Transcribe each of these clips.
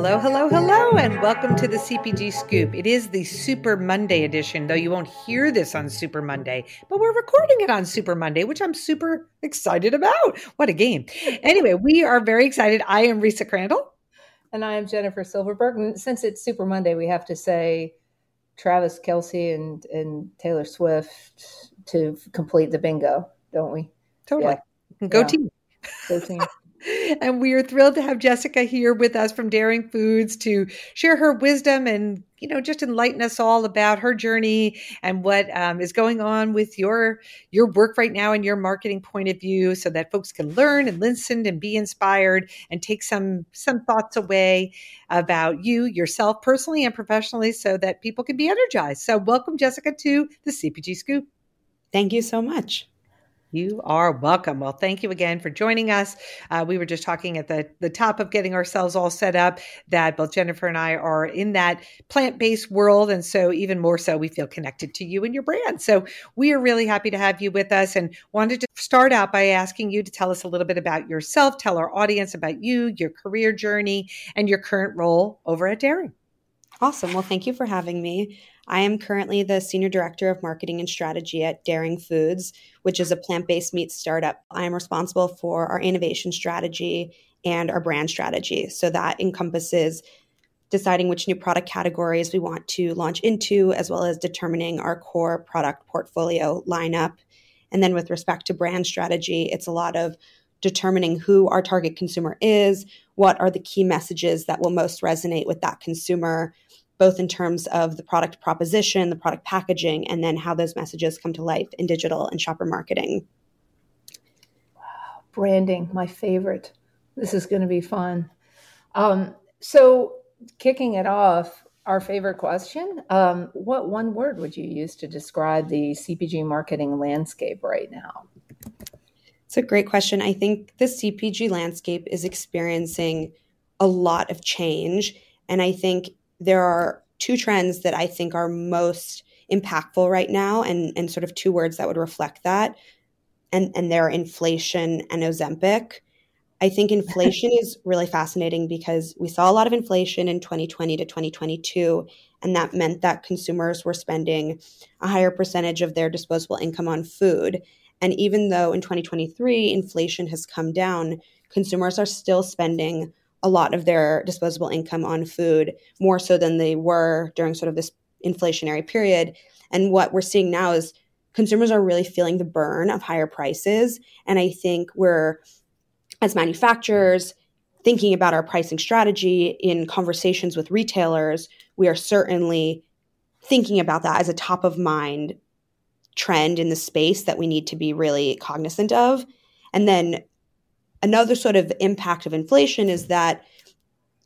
Hello, hello, hello, and welcome to the CPG Scoop. It is the Super Monday edition, though you won't hear this on Super Monday, but we're recording it on Super Monday, which I'm super excited about. What a game. Anyway, we are very excited. I am Risa Crandall. And I am Jennifer Silverberg. And since it's Super Monday, we have to say Travis Kelce and, and Taylor Swift to complete the bingo, don't we? Totally. Yeah. Go yeah. team. Go team. and we are thrilled to have Jessica here with us from Daring Foods to share her wisdom and you know just enlighten us all about her journey and what um, is going on with your your work right now and your marketing point of view, so that folks can learn and listen and be inspired and take some some thoughts away about you yourself personally and professionally, so that people can be energized. So welcome, Jessica, to the CPG Scoop. Thank you so much. You are welcome. Well, thank you again for joining us. Uh, we were just talking at the, the top of getting ourselves all set up that both Jennifer and I are in that plant based world. And so, even more so, we feel connected to you and your brand. So, we are really happy to have you with us and wanted to start out by asking you to tell us a little bit about yourself, tell our audience about you, your career journey, and your current role over at Daring. Awesome. Well, thank you for having me. I am currently the Senior Director of Marketing and Strategy at Daring Foods, which is a plant based meat startup. I am responsible for our innovation strategy and our brand strategy. So that encompasses deciding which new product categories we want to launch into, as well as determining our core product portfolio lineup. And then with respect to brand strategy, it's a lot of determining who our target consumer is, what are the key messages that will most resonate with that consumer, both in terms of the product proposition, the product packaging, and then how those messages come to life in digital and shopper marketing. Wow, branding, my favorite. This is going to be fun. Um, so, kicking it off, our favorite question um, What one word would you use to describe the CPG marketing landscape right now? It's a great question. I think the CPG landscape is experiencing a lot of change. And I think there are two trends that I think are most impactful right now and, and sort of two words that would reflect that. And, and they're inflation and Ozempic. I think inflation is really fascinating because we saw a lot of inflation in 2020 to 2022. And that meant that consumers were spending a higher percentage of their disposable income on food. And even though in 2023 inflation has come down, consumers are still spending a lot of their disposable income on food, more so than they were during sort of this inflationary period. And what we're seeing now is consumers are really feeling the burn of higher prices. And I think we're, as manufacturers, thinking about our pricing strategy in conversations with retailers, we are certainly thinking about that as a top of mind trend in the space that we need to be really cognizant of. And then another sort of impact of inflation is that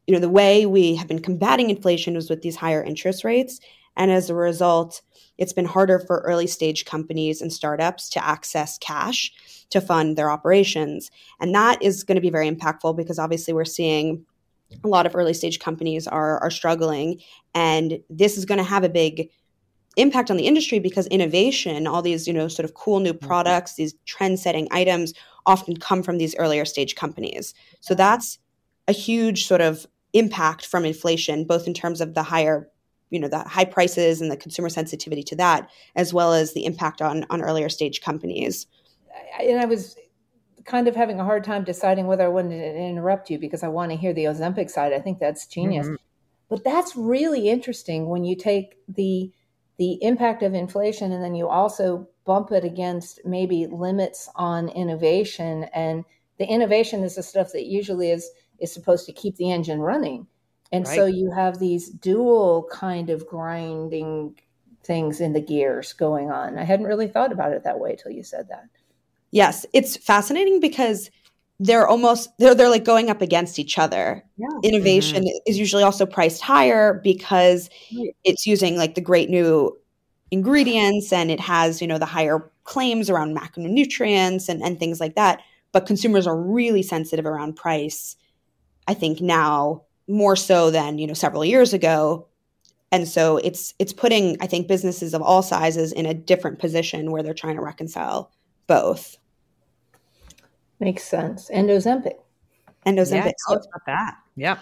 you know the way we have been combating inflation was with these higher interest rates. And as a result it's been harder for early stage companies and startups to access cash to fund their operations. And that is going to be very impactful because obviously we're seeing a lot of early stage companies are are struggling. And this is going to have a big impact on the industry because innovation all these you know sort of cool new mm-hmm. products these trend setting items often come from these earlier stage companies. So that's a huge sort of impact from inflation, both in terms of the higher, you know, the high prices and the consumer sensitivity to that, as well as the impact on on earlier stage companies. And I was kind of having a hard time deciding whether I wanted to interrupt you because I want to hear the Ozempic side. I think that's genius. Mm-hmm. But that's really interesting when you take the the impact of inflation and then you also bump it against maybe limits on innovation and the innovation is the stuff that usually is is supposed to keep the engine running and right. so you have these dual kind of grinding things in the gears going on i hadn't really thought about it that way till you said that yes it's fascinating because they're almost they're they're like going up against each other. Yeah. Innovation mm-hmm. is usually also priced higher because right. it's using like the great new ingredients and it has, you know, the higher claims around macronutrients and, and things like that. But consumers are really sensitive around price, I think now more so than, you know, several years ago. And so it's it's putting, I think, businesses of all sizes in a different position where they're trying to reconcile both. Makes sense. And Ozempic. And Ozempic. Yeah, tell us about that. Yeah.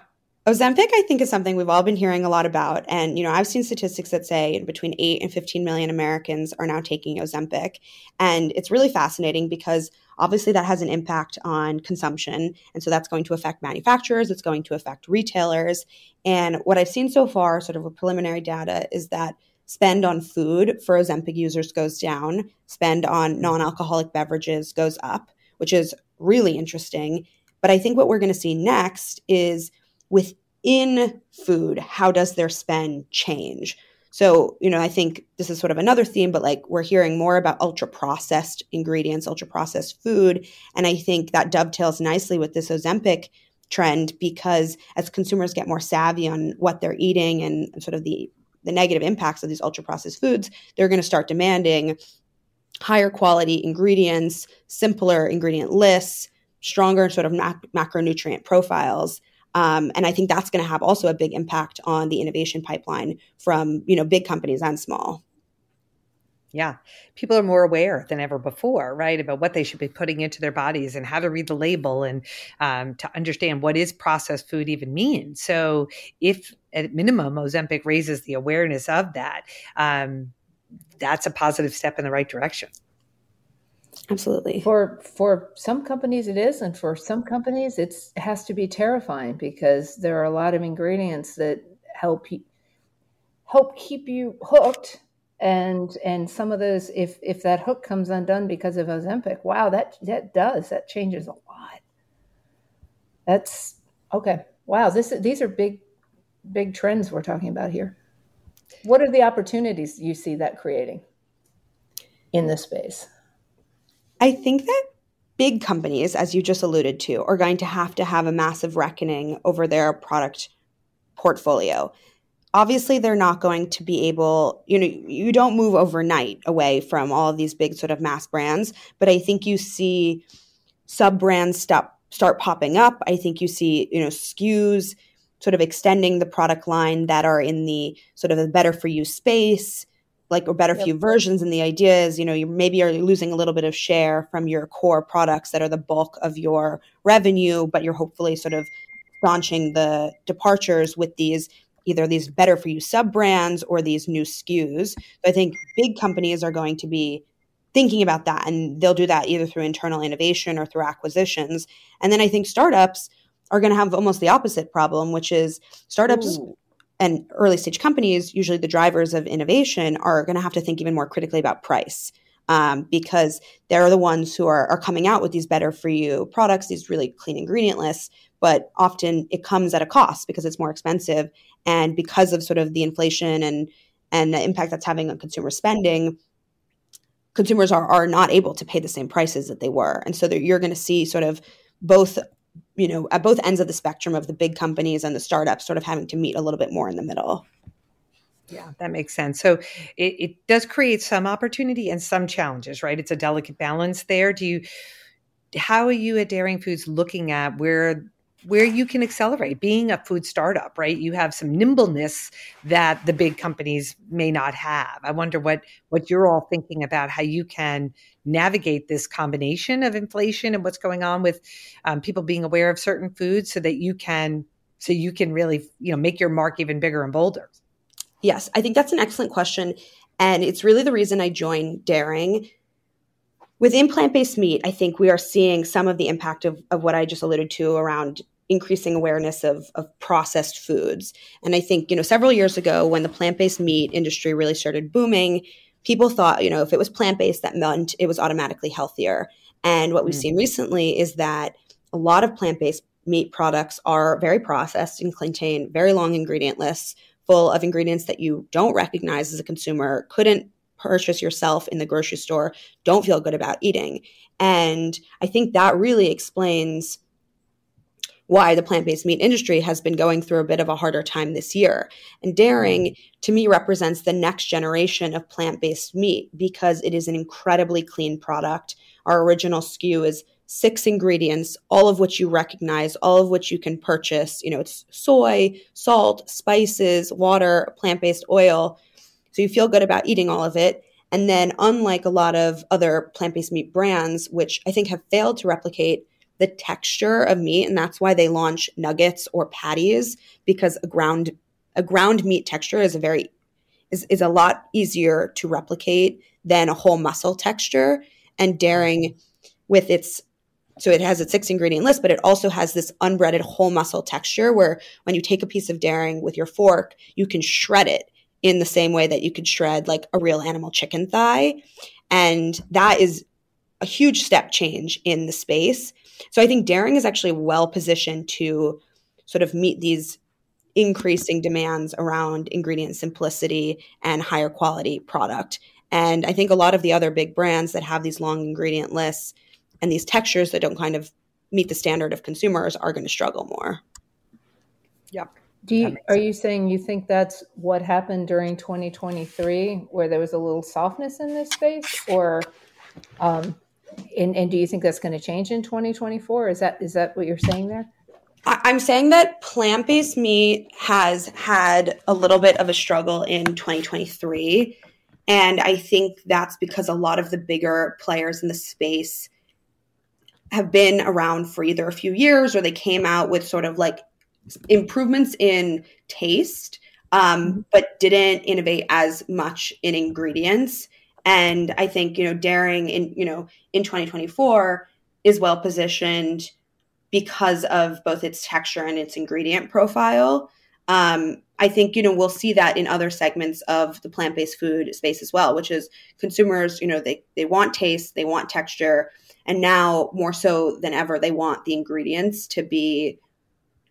Ozempic, I think, is something we've all been hearing a lot about. And, you know, I've seen statistics that say between 8 and 15 million Americans are now taking Ozempic. And it's really fascinating because obviously that has an impact on consumption. And so that's going to affect manufacturers, it's going to affect retailers. And what I've seen so far, sort of a preliminary data, is that spend on food for Ozempic users goes down, spend on non alcoholic beverages goes up, which is really interesting. But I think what we're going to see next is within food, how does their spend change? So, you know, I think this is sort of another theme, but like we're hearing more about ultra processed ingredients, ultra processed food. And I think that dovetails nicely with this Ozempic trend because as consumers get more savvy on what they're eating and sort of the, the negative impacts of these ultra processed foods, they're going to start demanding higher quality ingredients, simpler ingredient lists, stronger sort of mac- macronutrient profiles. Um, and I think that's going to have also a big impact on the innovation pipeline from you know big companies and small. Yeah, people are more aware than ever before, right, about what they should be putting into their bodies and how to read the label and um, to understand what is processed food even mean. So, if at minimum Ozempic raises the awareness of that, um, that's a positive step in the right direction. Absolutely. For for some companies it is, and for some companies it's it has to be terrifying because there are a lot of ingredients that help help keep you hooked. And and some of those, if if that hook comes undone because of Ozempic, wow, that that does that changes a lot. That's okay. Wow, this these are big big trends we're talking about here. What are the opportunities you see that creating in this space? I think that big companies, as you just alluded to, are going to have to have a massive reckoning over their product portfolio. Obviously, they're not going to be able, you know, you don't move overnight away from all of these big sort of mass brands, but I think you see sub brands stop, start popping up. I think you see, you know, SKUs sort of extending the product line that are in the sort of the better for you space like or better yep. few versions and the idea is you know you maybe you're losing a little bit of share from your core products that are the bulk of your revenue but you're hopefully sort of launching the departures with these either these better for you sub brands or these new SKUs. So I think big companies are going to be thinking about that and they'll do that either through internal innovation or through acquisitions. And then I think startups are going to have almost the opposite problem, which is startups Ooh and early stage companies, usually the drivers of innovation, are going to have to think even more critically about price. Um, because they're the ones who are, are coming out with these better for you products, these really clean ingredient lists, but often it comes at a cost because it's more expensive. And because of sort of the inflation and, and the impact that's having on consumer spending, consumers are, are not able to pay the same prices that they were. And so you're going to see sort of both you know, at both ends of the spectrum of the big companies and the startups sort of having to meet a little bit more in the middle. Yeah, that makes sense. So it, it does create some opportunity and some challenges, right? It's a delicate balance there. Do you, how are you at Daring Foods looking at where where you can accelerate being a food startup right? You have some nimbleness that the big companies may not have. I wonder what what you're all thinking about how you can navigate this combination of inflation and what's going on with um, people being aware of certain foods so that you can so you can really you know make your mark even bigger and bolder. Yes i think that's an excellent question and it's really the reason i joined daring. Within plant based meat, I think we are seeing some of the impact of, of what I just alluded to around increasing awareness of, of processed foods. And I think, you know, several years ago when the plant based meat industry really started booming, people thought, you know, if it was plant based, that meant it was automatically healthier. And what we've mm. seen recently is that a lot of plant based meat products are very processed and contain very long ingredient lists full of ingredients that you don't recognize as a consumer, couldn't purchase yourself in the grocery store don't feel good about eating. And I think that really explains why the plant based meat industry has been going through a bit of a harder time this year. And Daring, to me, represents the next generation of plant based meat because it is an incredibly clean product. Our original SKU is six ingredients, all of which you recognize, all of which you can purchase. You know, it's soy, salt, spices, water, plant based oil. So you feel good about eating all of it. And then, unlike a lot of other plant based meat brands, which I think have failed to replicate the texture of meat and that's why they launch nuggets or patties because a ground a ground meat texture is a very is, is a lot easier to replicate than a whole muscle texture and daring with its so it has its six ingredient list, but it also has this unbreaded whole muscle texture where when you take a piece of daring with your fork, you can shred it in the same way that you could shred like a real animal chicken thigh. And that is a huge step change in the space. So I think daring is actually well positioned to sort of meet these increasing demands around ingredient simplicity and higher quality product. And I think a lot of the other big brands that have these long ingredient lists and these textures that don't kind of meet the standard of consumers are going to struggle more. Yep. Do you, are you saying you think that's what happened during 2023, where there was a little softness in this space, or, um, and, and do you think that's going to change in 2024? Is that is that what you're saying there? I'm saying that plant based meat has had a little bit of a struggle in 2023. And I think that's because a lot of the bigger players in the space have been around for either a few years or they came out with sort of like improvements in taste, um, mm-hmm. but didn't innovate as much in ingredients. And I think, you know, Daring in, you know, in 2024 is well positioned because of both its texture and its ingredient profile. Um, I think you know we'll see that in other segments of the plant-based food space as well, which is consumers. You know they they want taste, they want texture, and now more so than ever, they want the ingredients to be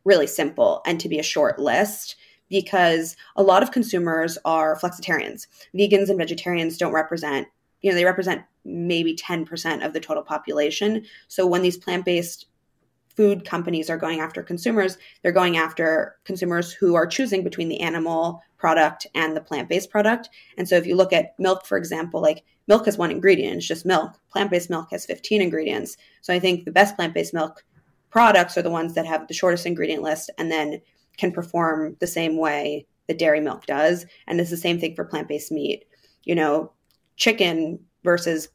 really simple and to be a short list because a lot of consumers are flexitarians. Vegans and vegetarians don't represent, you know, they represent maybe 10% of the total population. So when these plant based food companies are going after consumers, they're going after consumers who are choosing between the animal product and the plant based product. And so if you look at milk, for example, like milk has one ingredient, it's just milk. Plant based milk has 15 ingredients. So I think the best plant based milk products are the ones that have the shortest ingredient list and then can perform the same way that dairy milk does. And it's the same thing for plant based meat. You know, chicken versus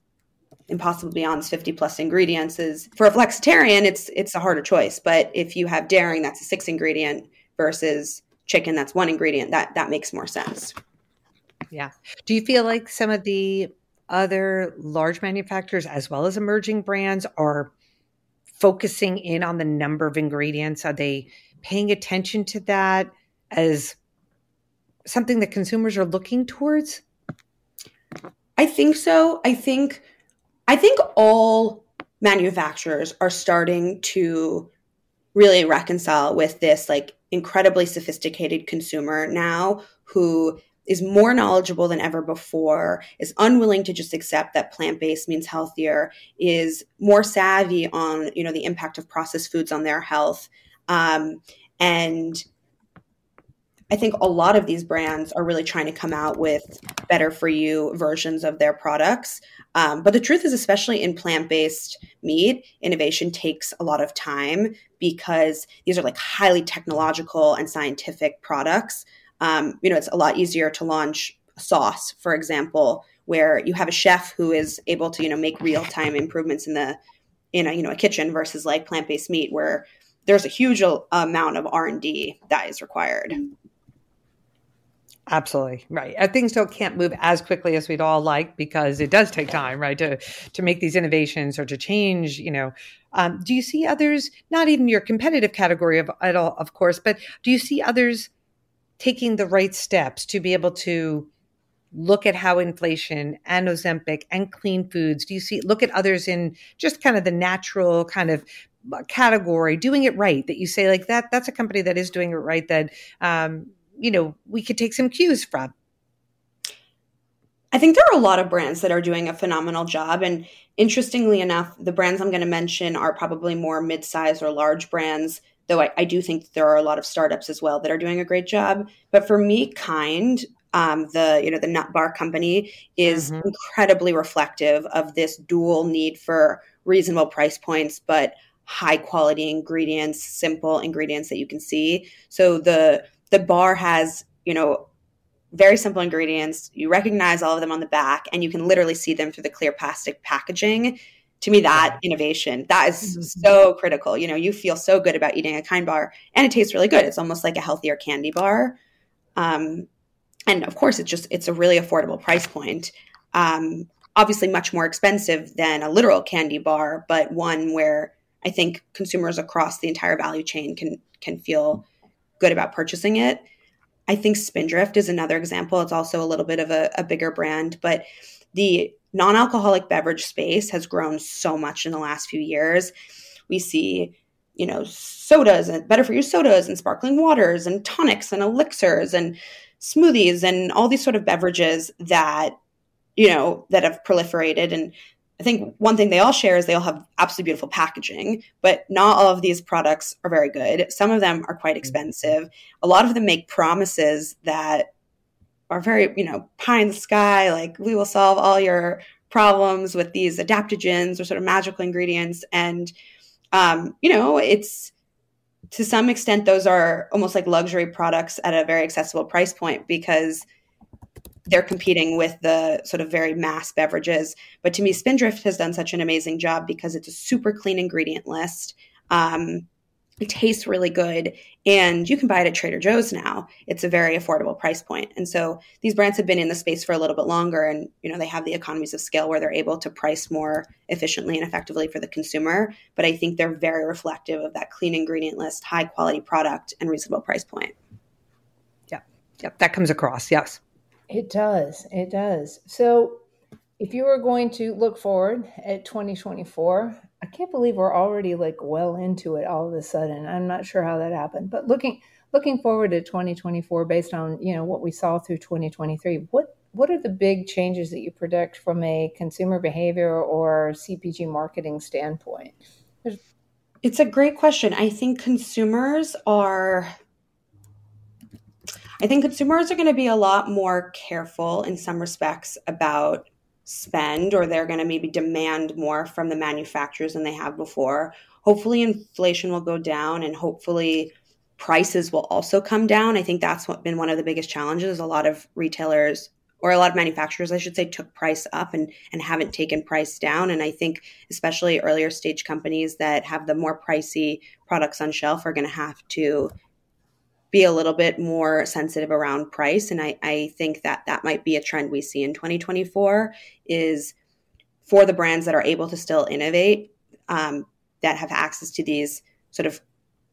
Impossible Beyond's 50 plus ingredients is for a flexitarian, it's it's a harder choice. But if you have daring, that's a six ingredient versus chicken, that's one ingredient. That that makes more sense. Yeah. Do you feel like some of the other large manufacturers as well as emerging brands are focusing in on the number of ingredients? Are they paying attention to that as something that consumers are looking towards? I think so. I think I think all manufacturers are starting to really reconcile with this like incredibly sophisticated consumer now who is more knowledgeable than ever before, is unwilling to just accept that plant-based means healthier, is more savvy on, you know, the impact of processed foods on their health. Um, and I think a lot of these brands are really trying to come out with better for you versions of their products. Um, but the truth is, especially in plant based meat, innovation takes a lot of time because these are like highly technological and scientific products. Um, you know, it's a lot easier to launch sauce, for example, where you have a chef who is able to, you know, make real time improvements in the in a you know a kitchen versus like plant based meat where there's a huge amount of R and D that is required. Absolutely right. And things don't can't move as quickly as we'd all like because it does take time, right, to to make these innovations or to change. You know, um, do you see others? Not even your competitive category of at all, of course, but do you see others taking the right steps to be able to look at how inflation and Ozempic and clean foods? Do you see look at others in just kind of the natural kind of uh, category doing it right? That you say like that that's a company that is doing it right. That um, you know, we could take some cues from? I think there are a lot of brands that are doing a phenomenal job. And interestingly enough, the brands I'm going to mention are probably more mid-size or large brands, though I, I, do think there are a lot of startups as well that are doing a great job. But for me, Kind, um, the you know the nut bar company, is mm-hmm. incredibly reflective of this dual need for reasonable price points, but high quality ingredients, simple ingredients that you can see. So the the bar has, you know, very simple ingredients. You recognize all of them on the back and you can literally see them through the clear plastic packaging. to me that innovation that is mm-hmm. so critical you know you feel so good about eating a kind bar and it tastes really good it's almost like a healthier candy bar um, and of course it's just it's a really affordable price point um, obviously much more expensive than a literal candy bar but one where i think consumers across the entire value chain can can feel good about purchasing it i think spindrift is another example it's also a little bit of a, a bigger brand but the non alcoholic beverage space has grown so much in the last few years. We see, you know, sodas and better for you sodas and sparkling waters and tonics and elixirs and smoothies and all these sort of beverages that, you know, that have proliferated. And I think one thing they all share is they all have absolutely beautiful packaging, but not all of these products are very good. Some of them are quite mm-hmm. expensive. A lot of them make promises that are very, you know, pie in the sky, like we will solve all your problems with these adaptogens or sort of magical ingredients. And, um, you know, it's to some extent, those are almost like luxury products at a very accessible price point because they're competing with the sort of very mass beverages. But to me, Spindrift has done such an amazing job because it's a super clean ingredient list. Um, it tastes really good and you can buy it at Trader Joe's now. It's a very affordable price. And so these brands have been in the space for a little bit longer and you know they have the economies of scale where they're able to price more efficiently and effectively for the consumer, but I think they're very reflective of that clean ingredient list, high quality product and reasonable price point. Yeah. Yep, that comes across. Yes. It does. It does. So if you were going to look forward at 2024, I can't believe we're already like well into it all of a sudden. I'm not sure how that happened, but looking looking forward to 2024 based on, you know, what we saw through 2023, what what are the big changes that you predict from a consumer behavior or CPG marketing standpoint? There's- it's a great question. I think consumers are I think consumers are going to be a lot more careful in some respects about spend or they're going to maybe demand more from the manufacturers than they have before. Hopefully, inflation will go down and hopefully prices will also come down. I think that's what been one of the biggest challenges. A lot of retailers or a lot of manufacturers, I should say, took price up and, and haven't taken price down. And I think especially earlier stage companies that have the more pricey products on shelf are going to have to be a little bit more sensitive around price. And I, I think that that might be a trend we see in 2024 is for the brands that are able to still innovate, um, that have access to these sort of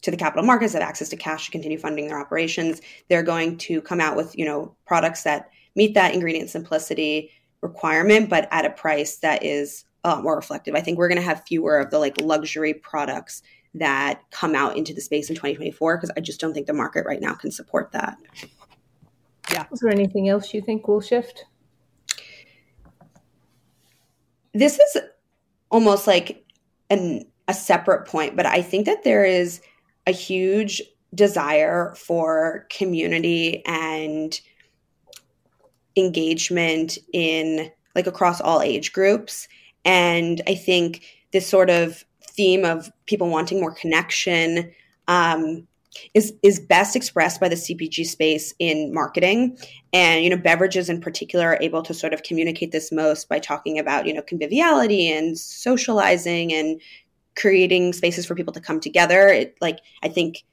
to the capital markets, have access to cash to continue funding their operations. They're going to come out with, you know, products that meet that ingredient simplicity requirement, but at a price that is a lot more reflective. I think we're going to have fewer of the like luxury products that come out into the space in 2024 because I just don't think the market right now can support that. Yeah. Is there anything else you think will shift? This is almost like an, a separate point, but I think that there is a huge desire for community and engagement in like across all age groups. And I think this sort of theme of people wanting more connection um, is is best expressed by the CPG space in marketing, and you know beverages in particular are able to sort of communicate this most by talking about you know conviviality and socializing and creating spaces for people to come together. It, like I think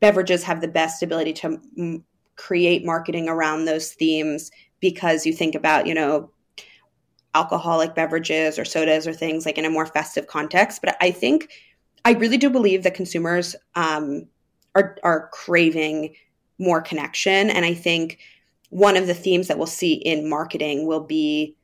beverages have the best ability to m- create marketing around those themes because you think about you know alcoholic beverages or sodas or things like in a more festive context. But I think I really do believe that consumers um, are are craving more connection, and I think one of the themes that we'll see in marketing will be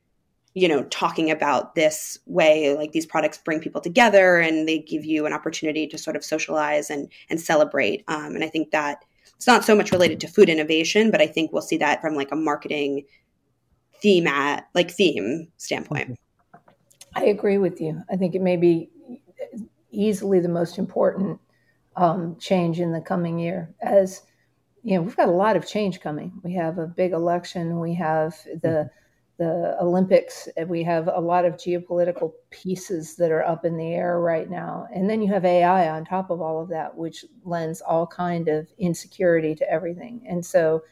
you know talking about this way like these products bring people together and they give you an opportunity to sort of socialize and and celebrate um, and i think that it's not so much related to food innovation but i think we'll see that from like a marketing theme at like theme standpoint. I agree with you. I think it may be easily the most important um, change in the coming year. As you know, we've got a lot of change coming. We have a big election. We have the the Olympics. We have a lot of geopolitical pieces that are up in the air right now, and then you have AI on top of all of that, which lends all kind of insecurity to everything. And so,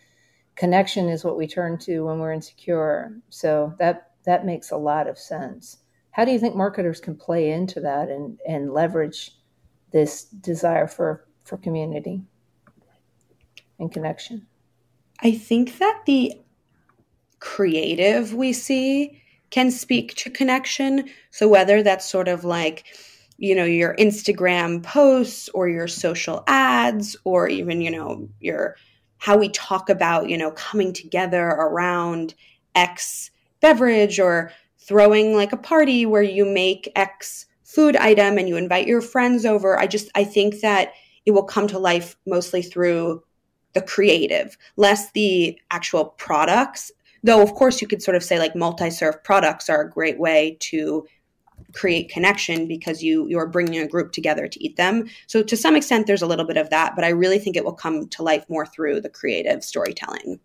connection is what we turn to when we're insecure. So that that makes a lot of sense. how do you think marketers can play into that and and leverage this desire for for community and connection i think that the creative we see can speak to connection so whether that's sort of like you know your instagram posts or your social ads or even you know your how we talk about you know coming together around x beverage or throwing like a party where you make x food item and you invite your friends over. I just i think that it will come to life mostly through the creative less the actual products. Though of course you could sort of say like multi-serve products are a great way to create connection because you you're bringing a group together to eat them so to some extent there's a little bit of that but i really think it will come to life more through the creative storytelling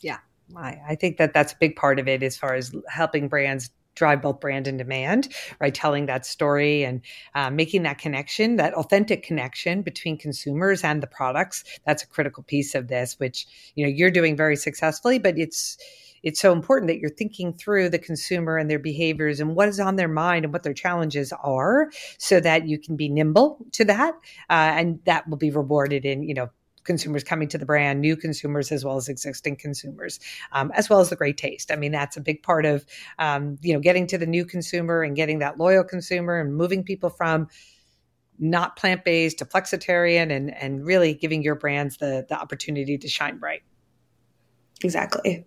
yeah I, I think that that's a big part of it as far as helping brands drive both brand and demand, right? Telling that story and uh, making that connection, that authentic connection between consumers and the products. That's a critical piece of this, which you know you're doing very successfully. But it's it's so important that you're thinking through the consumer and their behaviors and what is on their mind and what their challenges are, so that you can be nimble to that, uh, and that will be rewarded in you know consumers coming to the brand, new consumers as well as existing consumers, um, as well as the great taste. I mean, that's a big part of um, you know getting to the new consumer and getting that loyal consumer and moving people from not plant based to flexitarian and and really giving your brands the the opportunity to shine bright. Exactly.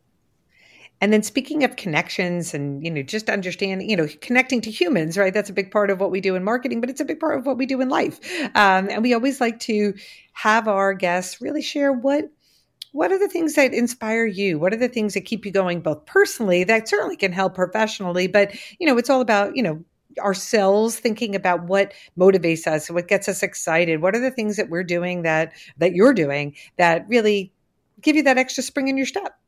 And then speaking of connections and, you know, just understanding, you know, connecting to humans, right? That's a big part of what we do in marketing, but it's a big part of what we do in life. Um, and we always like to have our guests really share what what are the things that inspire you what are the things that keep you going both personally that certainly can help professionally but you know it's all about you know ourselves thinking about what motivates us what gets us excited what are the things that we're doing that that you're doing that really give you that extra spring in your step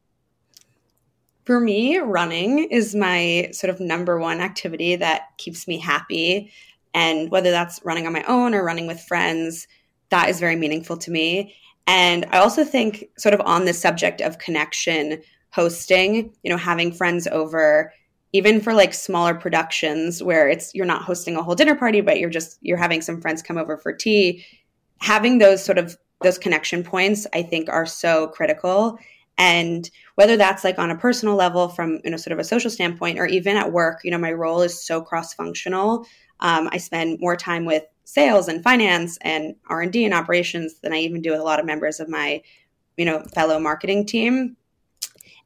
for me, running is my sort of number one activity that keeps me happy. And whether that's running on my own or running with friends, that is very meaningful to me. And I also think, sort of on the subject of connection, hosting, you know, having friends over, even for like smaller productions where it's you're not hosting a whole dinner party, but you're just you're having some friends come over for tea, having those sort of those connection points, I think are so critical. And whether that's like on a personal level from, you know, sort of a social standpoint or even at work, you know, my role is so cross functional. Um, I spend more time with sales and finance and R&D and operations than I even do with a lot of members of my, you know, fellow marketing team.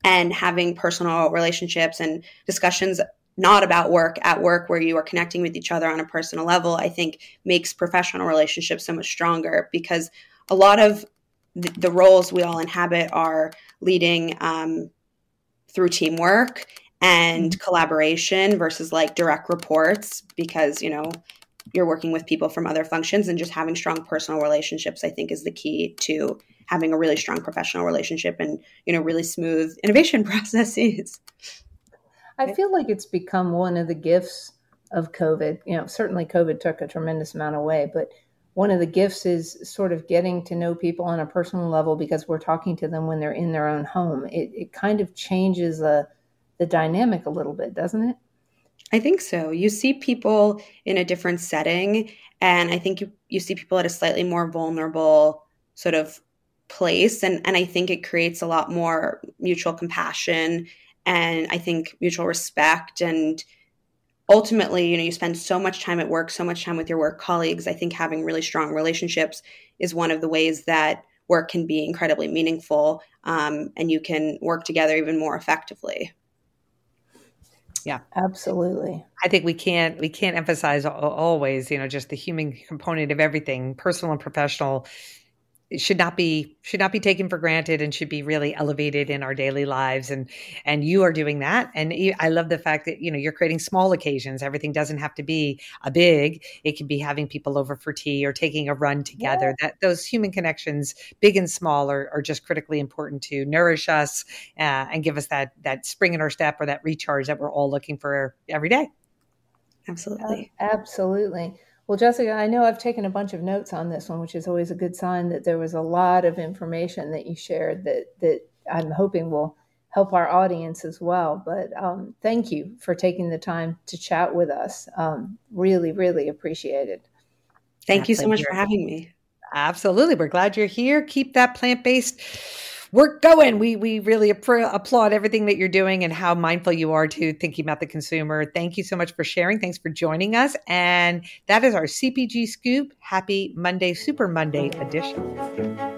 And having personal relationships and discussions not about work at work where you are connecting with each other on a personal level, I think makes professional relationships so much stronger because a lot of the, the roles we all inhabit are leading um, through teamwork and mm-hmm. collaboration versus like direct reports because you know you're working with people from other functions and just having strong personal relationships i think is the key to having a really strong professional relationship and you know really smooth innovation processes i feel like it's become one of the gifts of covid you know certainly covid took a tremendous amount away but one of the gifts is sort of getting to know people on a personal level because we're talking to them when they're in their own home. It, it kind of changes the, the dynamic a little bit, doesn't it? I think so. You see people in a different setting, and I think you, you see people at a slightly more vulnerable sort of place. And, and I think it creates a lot more mutual compassion and I think mutual respect and ultimately, you know, you spend so much time at work, so much time with your work colleagues. I think having really strong relationships is one of the ways that work can be incredibly meaningful um, and you can work together even more effectively yeah absolutely i think we can't we can't emphasize always you know just the human component of everything personal and professional should not be should not be taken for granted and should be really elevated in our daily lives. And and you are doing that. And i love the fact that you know you're creating small occasions. Everything doesn't have to be a big. It can be having people over for tea or taking a run together. Yeah. that those human connections big and small are, are just critically important to nourish us uh, and give us that that spring in our step or that recharge that we're all looking for every day. Absolutely. Absolutely well, Jessica, I know I've taken a bunch of notes on this one, which is always a good sign that there was a lot of information that you shared that that I'm hoping will help our audience as well. But um, thank you for taking the time to chat with us. Um, really, really appreciate it. Thank you so much for having me. Absolutely. We're glad you're here. Keep that plant based work going. We we really applaud everything that you're doing and how mindful you are to thinking about the consumer. Thank you so much for sharing. Thanks for joining us. And that is our CPG Scoop. Happy Monday, Super Monday edition.